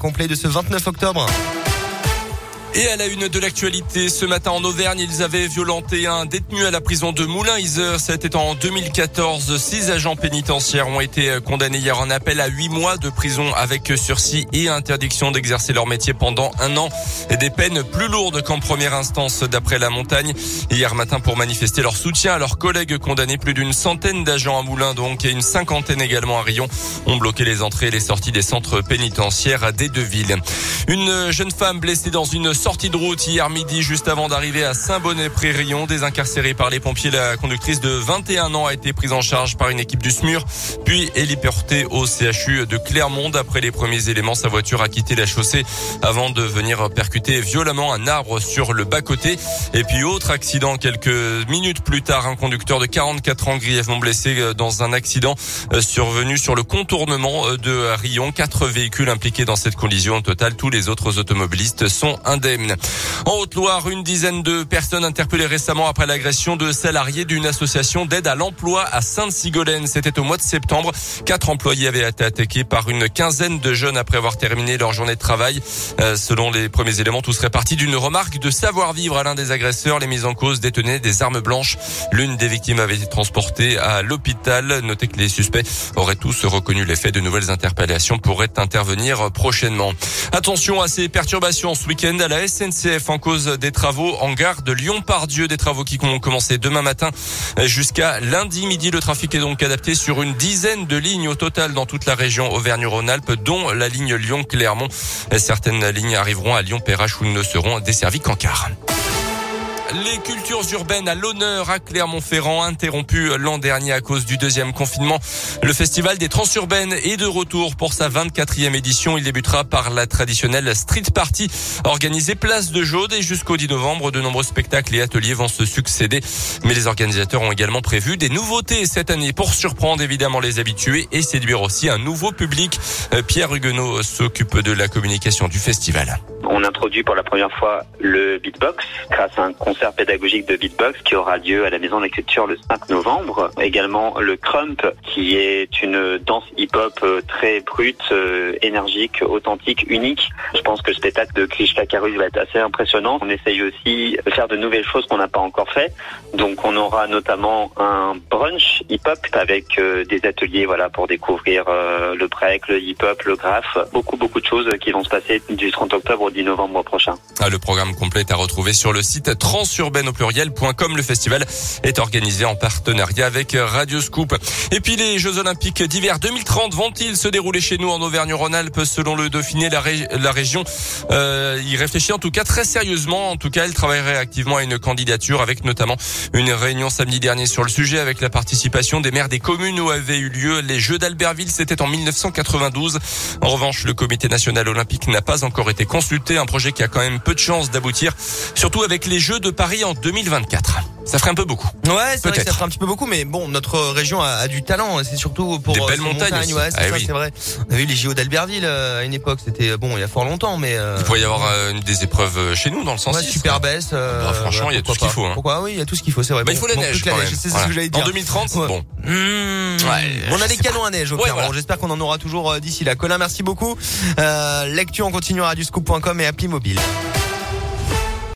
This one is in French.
Complet de ce 29 octobre. Et à la une de l'actualité, ce matin en Auvergne, ils avaient violenté un détenu à la prison de Moulin-Iser. C'était en 2014. Six agents pénitentiaires ont été condamnés hier en appel à huit mois de prison avec sursis et interdiction d'exercer leur métier pendant un an. Et des peines plus lourdes qu'en première instance d'après la montagne. Hier matin pour manifester leur soutien à leurs collègues condamnés, plus d'une centaine d'agents à Moulin donc et une cinquantaine également à Rion ont bloqué les entrées et les sorties des centres pénitentiaires des deux villes. Une jeune femme blessée dans une sortie de route hier midi juste avant d'arriver à Saint-Bonnet-Pré-Rion. Désincarcérée par les pompiers, la conductrice de 21 ans a été prise en charge par une équipe du SMUR, puis héliportée au CHU de Clermont. D'après les premiers éléments, sa voiture a quitté la chaussée avant de venir percuter violemment un arbre sur le bas-côté. Et puis autre accident quelques minutes plus tard, un conducteur de 44 ans grièvement blessé dans un accident euh, survenu sur le contournement de Rion. Quatre véhicules impliqués dans cette collision. Au total, tous les autres automobilistes sont En Haute-Loire, une dizaine de personnes interpellées récemment après l'agression de salariés d'une association d'aide à l'emploi à Sainte-Sigolène. C'était au mois de septembre. Quatre employés avaient été attaqués par une quinzaine de jeunes après avoir terminé leur journée de travail. Euh, selon les premiers éléments, tout serait parti d'une remarque de savoir-vivre à l'un des agresseurs. Les mises en cause détenaient des armes blanches. L'une des victimes avait été transportée à l'hôpital. Notez que les suspects auraient tous reconnu les faits. De nouvelles interpellations pourraient intervenir prochainement. Attention à ces perturbations ce week-end à la SNCF en cause des travaux en gare de Lyon-Pardieu, des travaux qui vont commencer demain matin jusqu'à lundi midi. Le trafic est donc adapté sur une dizaine de lignes au total dans toute la région Auvergne-Rhône-Alpes, dont la ligne Lyon-Clermont. Certaines lignes arriveront à Lyon-Perrache où ne seront desservies qu'en car. Les cultures urbaines à l'honneur à Clermont-Ferrand, interrompu l'an dernier à cause du deuxième confinement. Le festival des transurbaines est de retour pour sa 24e édition. Il débutera par la traditionnelle street party organisée place de Jaude et jusqu'au 10 novembre, de nombreux spectacles et ateliers vont se succéder. Mais les organisateurs ont également prévu des nouveautés cette année pour surprendre évidemment les habitués et séduire aussi un nouveau public. Euh, Pierre Huguenot s'occupe de la communication du festival. On introduit pour la première fois le beatbox grâce à un concert pédagogique de beatbox qui aura lieu à la Maison de la le 5 novembre. Également le crump qui est une danse hip-hop euh, très brute, euh, énergique, authentique, unique. Je pense que le spectacle de Krishka Karus va être assez impressionnant. On essaye aussi de faire de nouvelles choses qu'on n'a pas encore fait. Donc on aura notamment un brunch hip-hop avec euh, des ateliers voilà pour découvrir le break, le hip-hop, le graphe. Beaucoup beaucoup de choses qui vont se passer du 30 octobre au 10 novembre prochain. Ah, le programme complet est à retrouver sur le site transurbaine au pluriel.com. Le festival est organisé en partenariat avec Radio Scoop. Et puis les Jeux Olympiques d'hiver 2030 vont-ils se dérouler chez nous en Auvergne-Rhône-Alpes? Selon le Dauphiné la, la région euh, y réfléchit en tout cas très sérieusement. En tout cas, elle travaillerait activement à une candidature avec notamment une réunion samedi dernier sur le sujet avec la participation des maires des communes où avaient eu lieu les Jeux d'Albertville. C'était en 1992. En revanche, le Comité national olympique n'a pas encore été consulté un projet qui a quand même peu de chances d'aboutir, surtout avec les Jeux de Paris en 2024. Ça ferait un peu beaucoup. Ouais, c'est vrai que ça ferait un petit peu beaucoup, mais bon, notre région a, a du talent. C'est surtout pour des euh, belles montagnes. montagnes, ouais, c'est Ah oui. vrai. On a vu les JO d'Albertville euh, à une époque. C'était bon, il y a fort longtemps, mais euh, Il pourrait y avoir euh, des épreuves chez nous dans le sens ouais, super baisse. euh, Bah, franchement, il y a tout ce qu'il faut, hein. Pourquoi? Oui, il y a tout ce qu'il faut, c'est vrai. Bah, il Bon, faut la manque neige la quand neige. même. C'est ce que j'allais En dire. 2030, c'est Ouais. bon. Mmh. Ouais, on a des canons à neige au pire. voilà. Bon, J'espère qu'on en aura toujours d'ici là. Colin, merci beaucoup. Lecture en continu à radioscoop.com et appli mobile.